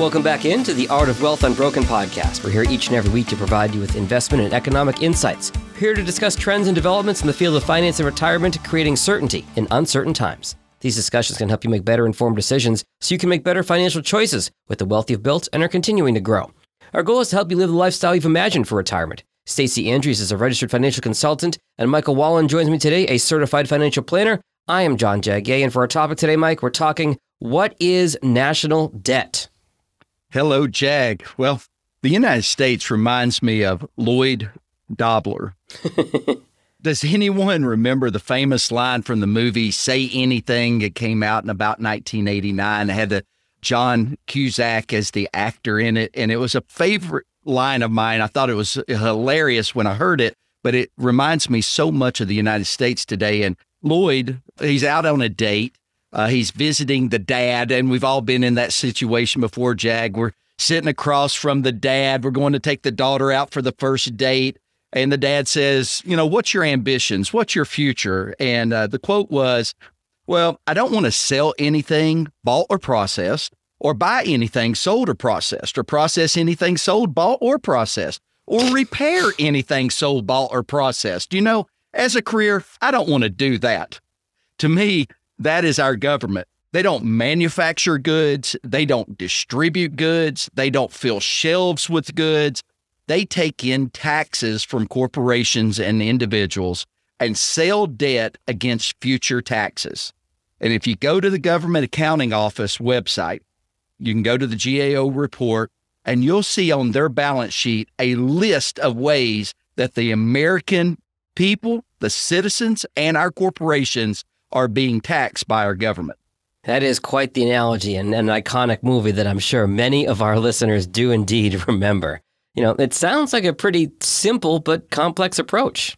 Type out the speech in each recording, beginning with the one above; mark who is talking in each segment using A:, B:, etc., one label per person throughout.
A: Welcome back into the Art of Wealth Unbroken podcast. We're here each and every week to provide you with investment and economic insights. We're here to discuss trends and developments in the field of finance and retirement, creating certainty in uncertain times. These discussions can help you make better informed decisions so you can make better financial choices with the wealth you've built and are continuing to grow. Our goal is to help you live the lifestyle you've imagined for retirement. Stacey Andrews is a registered financial consultant, and Michael Wallin joins me today, a certified financial planner. I am John Jagay, and for our topic today, Mike, we're talking what is national debt?
B: Hello, Jag. Well, the United States reminds me of Lloyd Dobler. Does anyone remember the famous line from the movie Say Anything? It came out in about 1989. It had the John Cusack as the actor in it, and it was a favorite line of mine. I thought it was hilarious when I heard it, but it reminds me so much of the United States today. And Lloyd, he's out on a date uh, he's visiting the dad, and we've all been in that situation before, Jag. We're sitting across from the dad. We're going to take the daughter out for the first date. And the dad says, You know, what's your ambitions? What's your future? And uh, the quote was, Well, I don't want to sell anything bought or processed, or buy anything sold or processed, or process anything sold, bought, or processed, or repair anything sold, bought, or processed. You know, as a career, I don't want to do that. To me, that is our government. They don't manufacture goods, they don't distribute goods, they don't fill shelves with goods. They take in taxes from corporations and individuals and sell debt against future taxes. And if you go to the Government Accounting Office website, you can go to the GAO report and you'll see on their balance sheet a list of ways that the American people, the citizens, and our corporations are being taxed by our government.
A: That is quite the analogy and an iconic movie that I'm sure many of our listeners do indeed remember. You know, it sounds like a pretty simple but complex approach.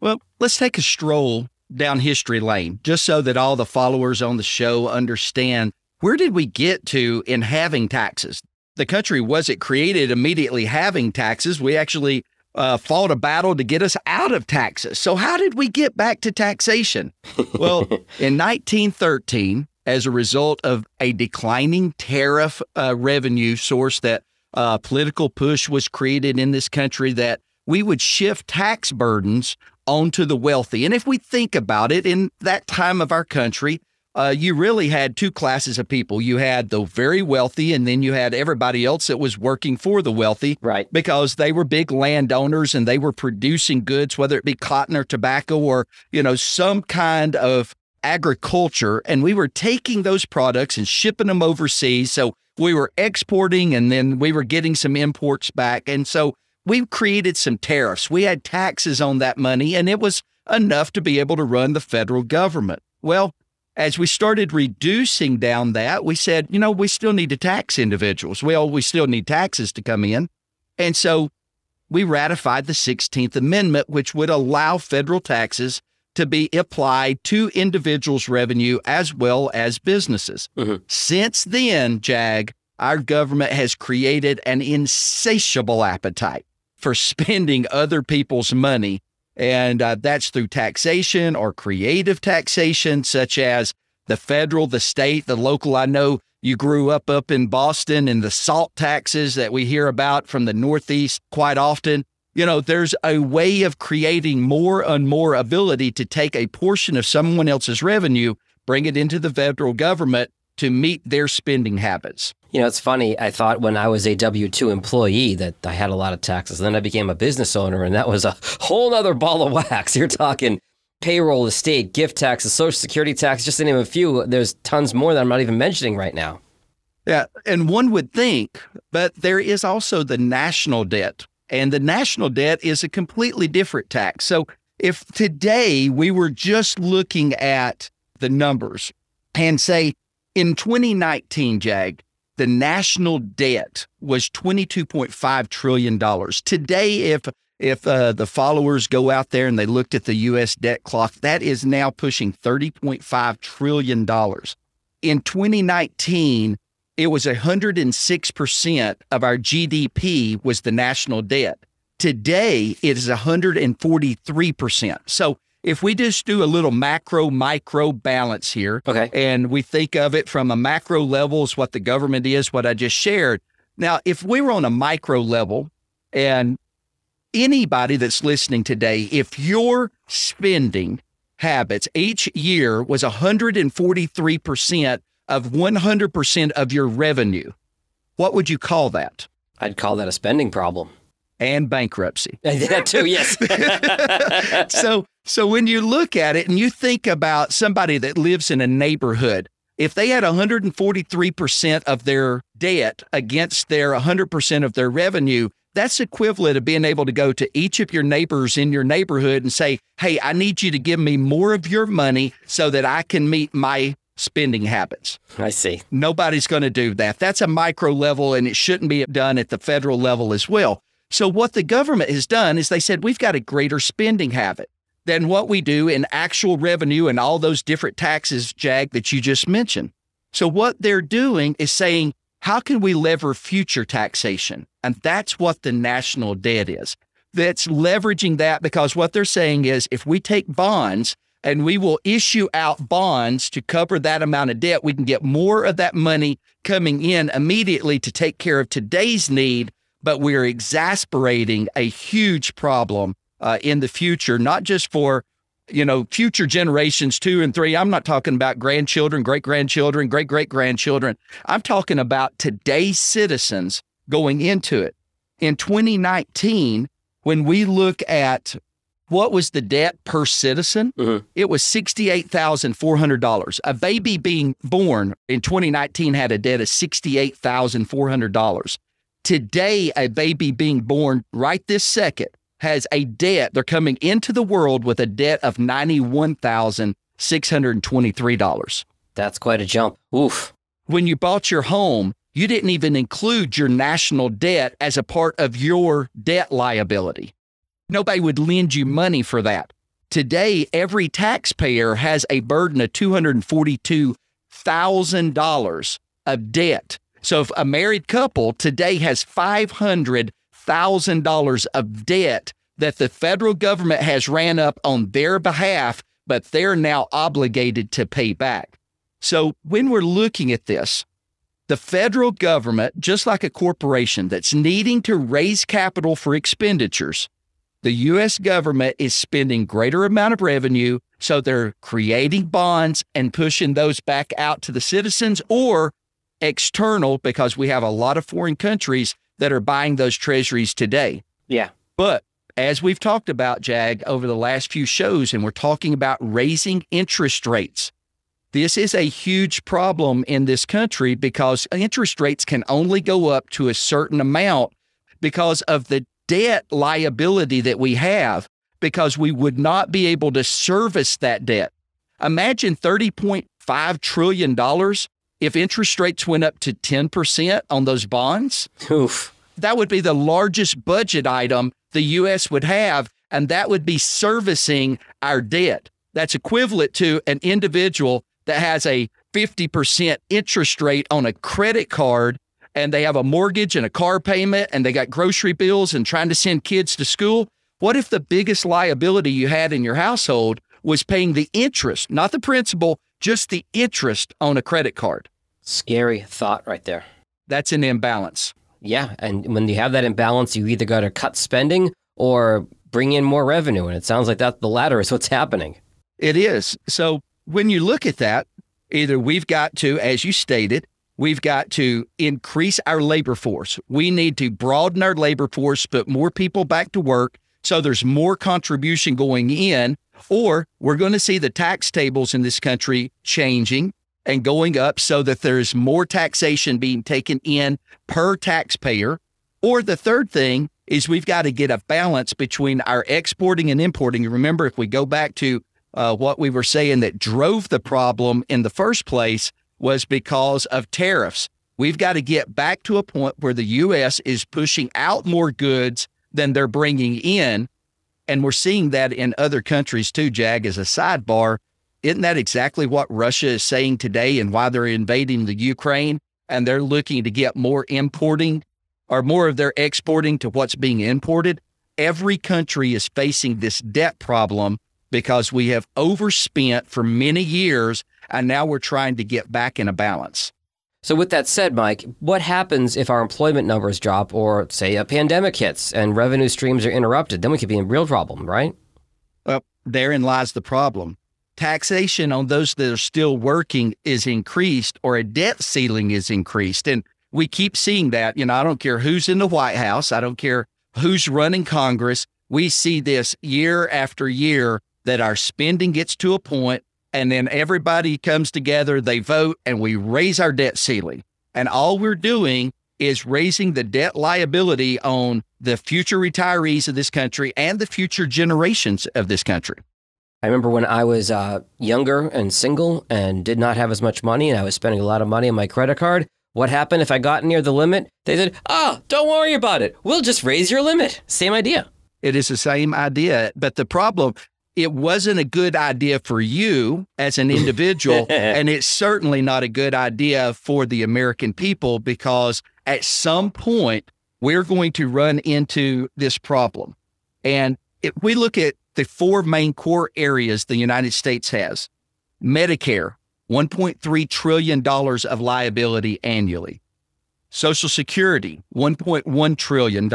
B: Well, let's take a stroll down history lane just so that all the followers on the show understand where did we get to in having taxes? The country wasn't created immediately having taxes. We actually uh, fought a battle to get us out of taxes. So, how did we get back to taxation? well, in 1913, as a result of a declining tariff uh, revenue source that uh, political push was created in this country, that we would shift tax burdens onto the wealthy. And if we think about it, in that time of our country, uh, you really had two classes of people. You had the very wealthy, and then you had everybody else that was working for the wealthy.
A: Right.
B: Because they were big landowners and they were producing goods, whether it be cotton or tobacco or, you know, some kind of agriculture. And we were taking those products and shipping them overseas. So we were exporting and then we were getting some imports back. And so we created some tariffs. We had taxes on that money, and it was enough to be able to run the federal government. Well, as we started reducing down that, we said, you know, we still need to tax individuals. Well, we still need taxes to come in. And so we ratified the 16th Amendment, which would allow federal taxes to be applied to individuals' revenue as well as businesses. Mm-hmm. Since then, JAG, our government has created an insatiable appetite for spending other people's money and uh, that's through taxation or creative taxation, such as the federal, the state, the local. I know you grew up up in Boston and the salt taxes that we hear about from the Northeast quite often. You know, there's a way of creating more and more ability to take a portion of someone else's revenue, bring it into the federal government to meet their spending habits.
A: You know, it's funny. I thought when I was a W 2 employee that I had a lot of taxes. Then I became a business owner, and that was a whole other ball of wax. You're talking payroll, estate, gift taxes, social security tax, just to name a few. There's tons more that I'm not even mentioning right now.
B: Yeah. And one would think, but there is also the national debt. And the national debt is a completely different tax. So if today we were just looking at the numbers and say in 2019, Jag, the national debt was $22.5 trillion. Today, if if uh, the followers go out there and they looked at the U.S. debt clock, that is now pushing $30.5 trillion. In 2019, it was 106% of our GDP was the national debt. Today, it is 143%. So if we just do a little macro micro balance here,
A: Okay.
B: and we think of it from a macro level is what the government is, what I just shared. Now, if we were on a micro level, and anybody that's listening today, if your spending habits each year was 143% of 100% of your revenue, what would you call that?
A: I'd call that a spending problem.
B: And bankruptcy.
A: that too, yes.
B: so so when you look at it and you think about somebody that lives in a neighborhood, if they had 143% of their debt against their 100% of their revenue, that's equivalent of being able to go to each of your neighbors in your neighborhood and say, "Hey, I need you to give me more of your money so that I can meet my spending habits."
A: I see.
B: Nobody's going to do that. That's a micro level and it shouldn't be done at the federal level as well. So, what the government has done is they said we've got a greater spending habit than what we do in actual revenue and all those different taxes, Jag, that you just mentioned. So, what they're doing is saying, how can we lever future taxation? And that's what the national debt is. That's leveraging that because what they're saying is if we take bonds and we will issue out bonds to cover that amount of debt, we can get more of that money coming in immediately to take care of today's need, but we're exasperating a huge problem uh, in the future, not just for you know future generations two and three. I'm not talking about grandchildren, great grandchildren, great great grandchildren. I'm talking about today's citizens going into it. In 2019, when we look at what was the debt per citizen?
A: Mhm.
B: It was $68,400. A baby being born in 2019 had a debt of $68,400. Today, a baby being born right this second has a debt. They're coming into the world with a debt of $91,623.
A: That's quite a jump. Oof.
B: When you bought your home, you didn't even include your national debt as a part of your debt liability. Nobody would lend you money for that. Today, every taxpayer has a burden of $242,000 of debt. So if a married couple today has $500,000 of debt that the federal government has ran up on their behalf, but they're now obligated to pay back. So when we're looking at this, the federal government, just like a corporation that's needing to raise capital for expenditures, the US government is spending greater amount of revenue so they're creating bonds and pushing those back out to the citizens or external because we have a lot of foreign countries that are buying those treasuries today.
A: Yeah.
B: But as we've talked about, Jag, over the last few shows, and we're talking about raising interest rates, this is a huge problem in this country because interest rates can only go up to a certain amount because of the debt liability that we have, because we would not be able to service that debt. Imagine $30.5 trillion if interest rates went up to 10% on those bonds
A: Oof.
B: that would be the largest budget item the U.S. would have, and that would be servicing our debt. That's equivalent to an individual that has a 50% interest rate on a credit card and they have a mortgage and a car payment and they got grocery bills and trying to send kids to school. What if the biggest liability you had in your household was paying the interest, not the principal, just the interest on a credit card?
A: Scary thought right there.
B: That's an imbalance.
A: Yeah. And when you have that imbalance, you either got to cut spending or bring in more revenue. And it sounds like that the latter is what's happening.
B: It is. So when you look at that, either we've got to, as you stated, we've got to increase our labor force. We need to broaden our labor force, put more people back to work so there's more contribution going in, or we're going to see the tax tables in this country changing and going up so that there's more taxation being taken in per taxpayer. Or the third thing is we've got to get a balance between our exporting and importing. Remember, if we go back to uh, what we were saying that drove the problem in the first place was because of tariffs. We've got to get back to a point where the U.S. is pushing out more goods than they're bringing in. And we're seeing that in other countries too, Jag, as a sidebar. Isn't that exactly what Russia is saying today and why they're invading the Ukraine? And they're looking to get more importing or more of their exporting to what's being imported. Every country is facing this debt problem because we have overspent for many years and now we're trying to get back in a balance.
A: So, with that said, Mike, what happens if our employment numbers drop or, say, a pandemic hits and revenue streams are interrupted? Then we could be in real problem, right?
B: Well, therein lies the problem. Taxation on those that are still working is increased or a debt ceiling is increased. And we keep seeing that. You know, I don't care who's in the White House, I don't care who's running Congress. We see this year after year that our spending gets to a point and then everybody comes together, they vote, and we raise our debt ceiling. And all we're doing is raising the debt liability on the future retirees of this country and the future generations of this country.
A: I remember when I was uh, younger and single and did not have as much money, and I was spending a lot of money on my credit card. What happened if I got near the limit? They said, "Ah, oh, don't worry about it. We'll just raise your limit." Same idea.
B: It is the same idea, but the problem it wasn't a good idea for you as an individual. and it's certainly not a good idea for the American people because at some point we're going to run into this problem. And if we look at the four main core areas the United States has Medicare, $1.3 trillion of liability annually. Social Security, $1.1 trillion.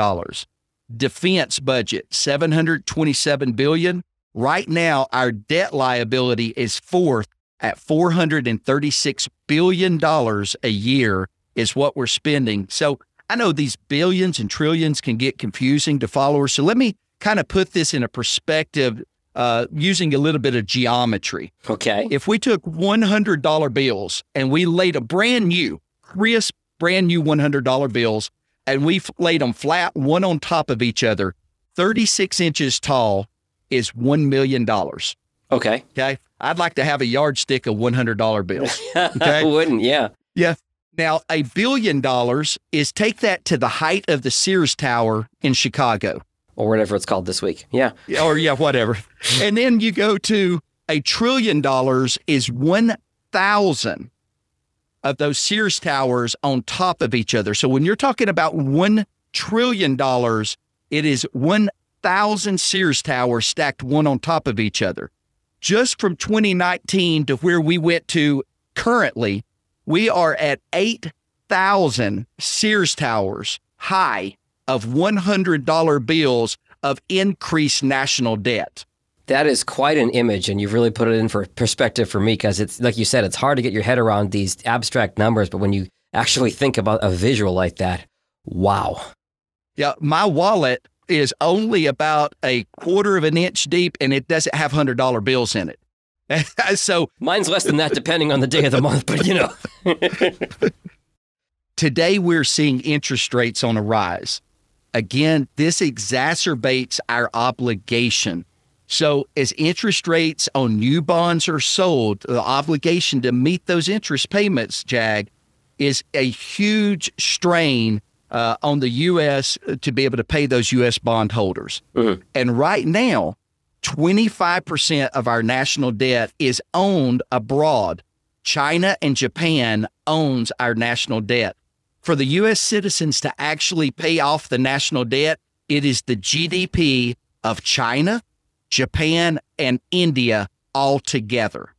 B: Defense budget, 727 billion. Right now, our debt liability is fourth at $436 billion a year, is what we're spending. So I know these billions and trillions can get confusing to followers. So let me kind of put this in a perspective uh, using a little bit of geometry.
A: Okay.
B: If we took $100 bills and we laid a brand new, crisp, brand new $100 bills, and we laid them flat, one on top of each other, 36 inches tall, is $1 million.
A: Okay.
B: Okay. I'd like to have a yardstick of $100 bills. Okay.
A: Wouldn't, yeah.
B: Yeah. Now, a billion dollars is take that to the height of the Sears Tower in Chicago.
A: Or whatever it's called this week. Yeah.
B: Or, yeah, whatever. and then you go to a trillion dollars is 1,000 of those Sears Towers on top of each other. So when you're talking about $1 trillion, it is 1 thousand Sears towers stacked one on top of each other. Just from 2019 to where we went to currently, we are at 8,000 Sears towers high of $100 bills of increased national debt.
A: That is quite an image, and you've really put it in for perspective for me because it's like you said, it's hard to get your head around these abstract numbers, but when you actually think about a visual like that, wow.
B: Yeah, my wallet is only about a quarter of an inch deep and it doesn't have hundred dollar bills in it. so
A: mine's less than that depending on the day of the month, but you know.
B: Today we're seeing interest rates on a rise. Again, this exacerbates our obligation. So as interest rates on new bonds are sold, the obligation to meet those interest payments, Jag, is a huge strain uh, on the U.S. to be able to pay those U.S. bondholders. Mm-hmm. And right now, 25% of our national debt is owned abroad. China and Japan owns our national debt. For the U.S. citizens to actually pay off the national debt, it is the GDP of China, Japan, and India all together.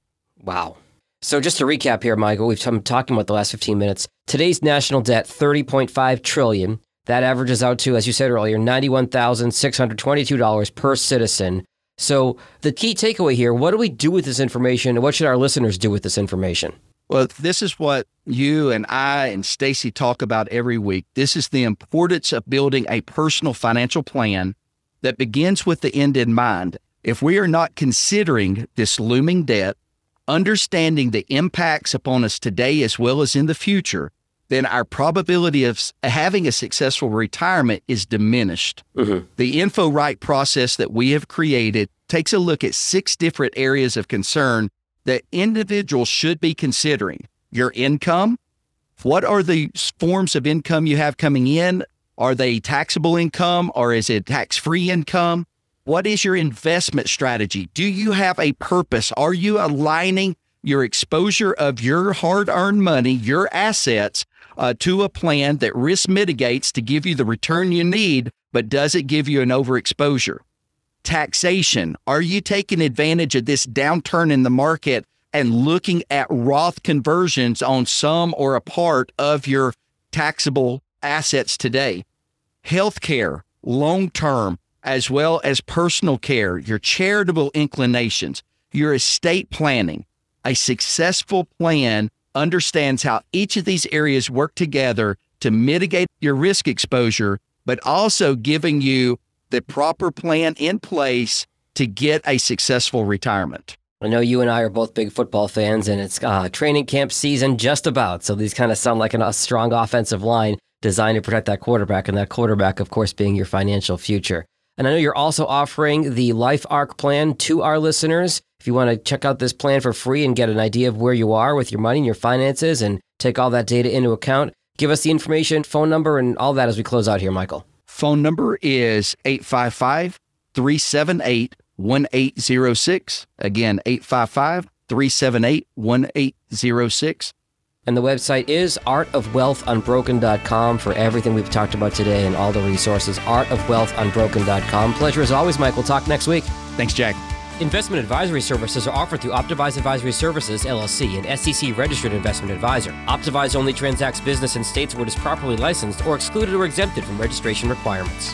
A: Wow. So just to recap here, Michael, we've been talking about the last 15 minutes. Today's national debt, 30.5 trillion. That averages out to, as you said earlier, $91,622 per citizen. So the key takeaway here, what do we do with this information and what should our listeners do with this information?
B: Well, this is what you and I and Stacey talk about every week. This is the importance of building a personal financial plan that begins with the end in mind. If we are not considering this looming debt, understanding the impacts upon us today as well as in the future, then our probability of having a successful retirement is diminished. Mm-hmm. The InfoRight process that we have created takes a look at six different areas of concern that individuals should be considering your income. What are the forms of income you have coming in? Are they taxable income or is it tax free income? What is your investment strategy? Do you have a purpose? Are you aligning your exposure of your hard earned money, your assets, uh, to a plan that risk mitigates to give you the return you need, but does it give you an overexposure? Taxation. Are you taking advantage of this downturn in the market and looking at Roth conversions on some or a part of your taxable assets today? Healthcare, long term, as well as personal care, your charitable inclinations, your estate planning. A successful plan understands how each of these areas work together to mitigate your risk exposure, but also giving you the proper plan in place to get a successful retirement.
A: I know you and I are both big football fans, and it's uh, training camp season just about. So these kind of sound like a strong offensive line designed to protect that quarterback, and that quarterback, of course, being your financial future. And I know you're also offering the Life Arc plan to our listeners. If you want to check out this plan for free and get an idea of where you are with your money and your finances and take all that data into account, give us the information, phone number, and all that as we close out here, Michael.
B: Phone number is 855 378 1806. Again, 855 378 1806.
A: And the website is artofwealthunbroken.com for everything we've talked about today and all the resources. Artofwealthunbroken.com. Pleasure as always, Mike. We'll talk next week.
B: Thanks, Jack.
A: Investment advisory services are offered through Optavise Advisory Services, LLC, an SEC registered investment advisor. Optavise only transacts business in states where it is properly licensed or excluded or exempted from registration requirements.